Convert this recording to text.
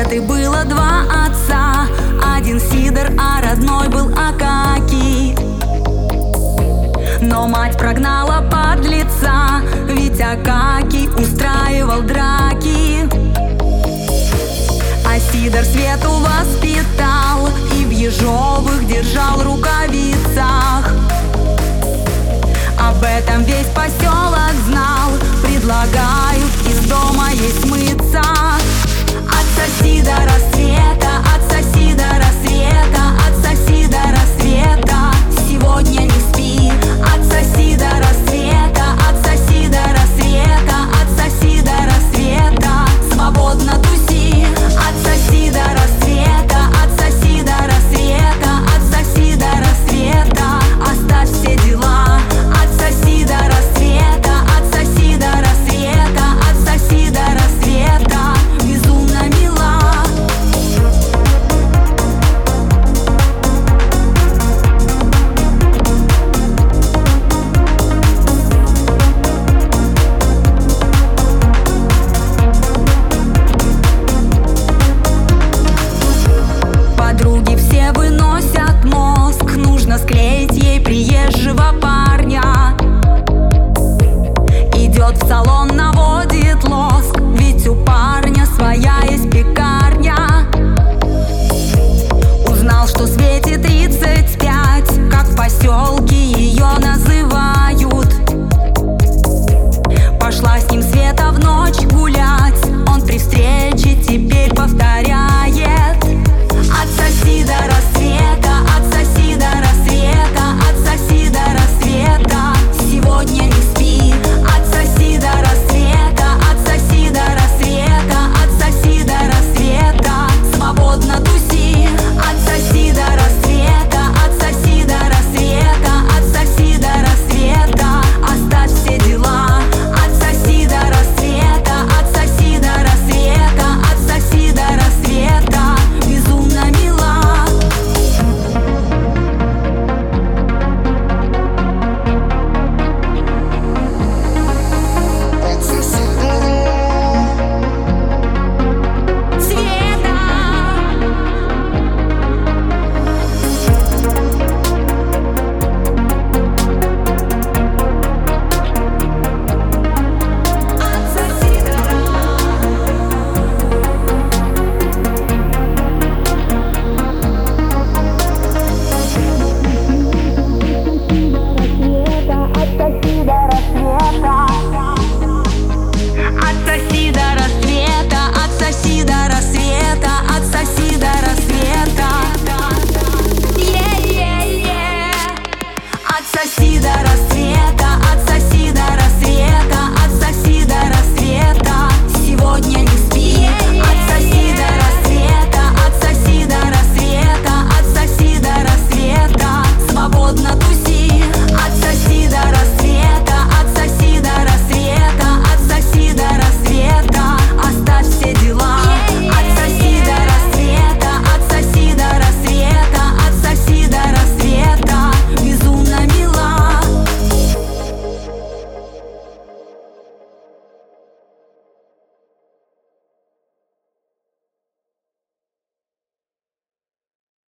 светы было два отца. Один Сидор, а родной был Акакий. Но мать прогнала подлеца, Ведь Акакий устраивал драки. А Сидор Свету воспитал И в ежовых держал рукави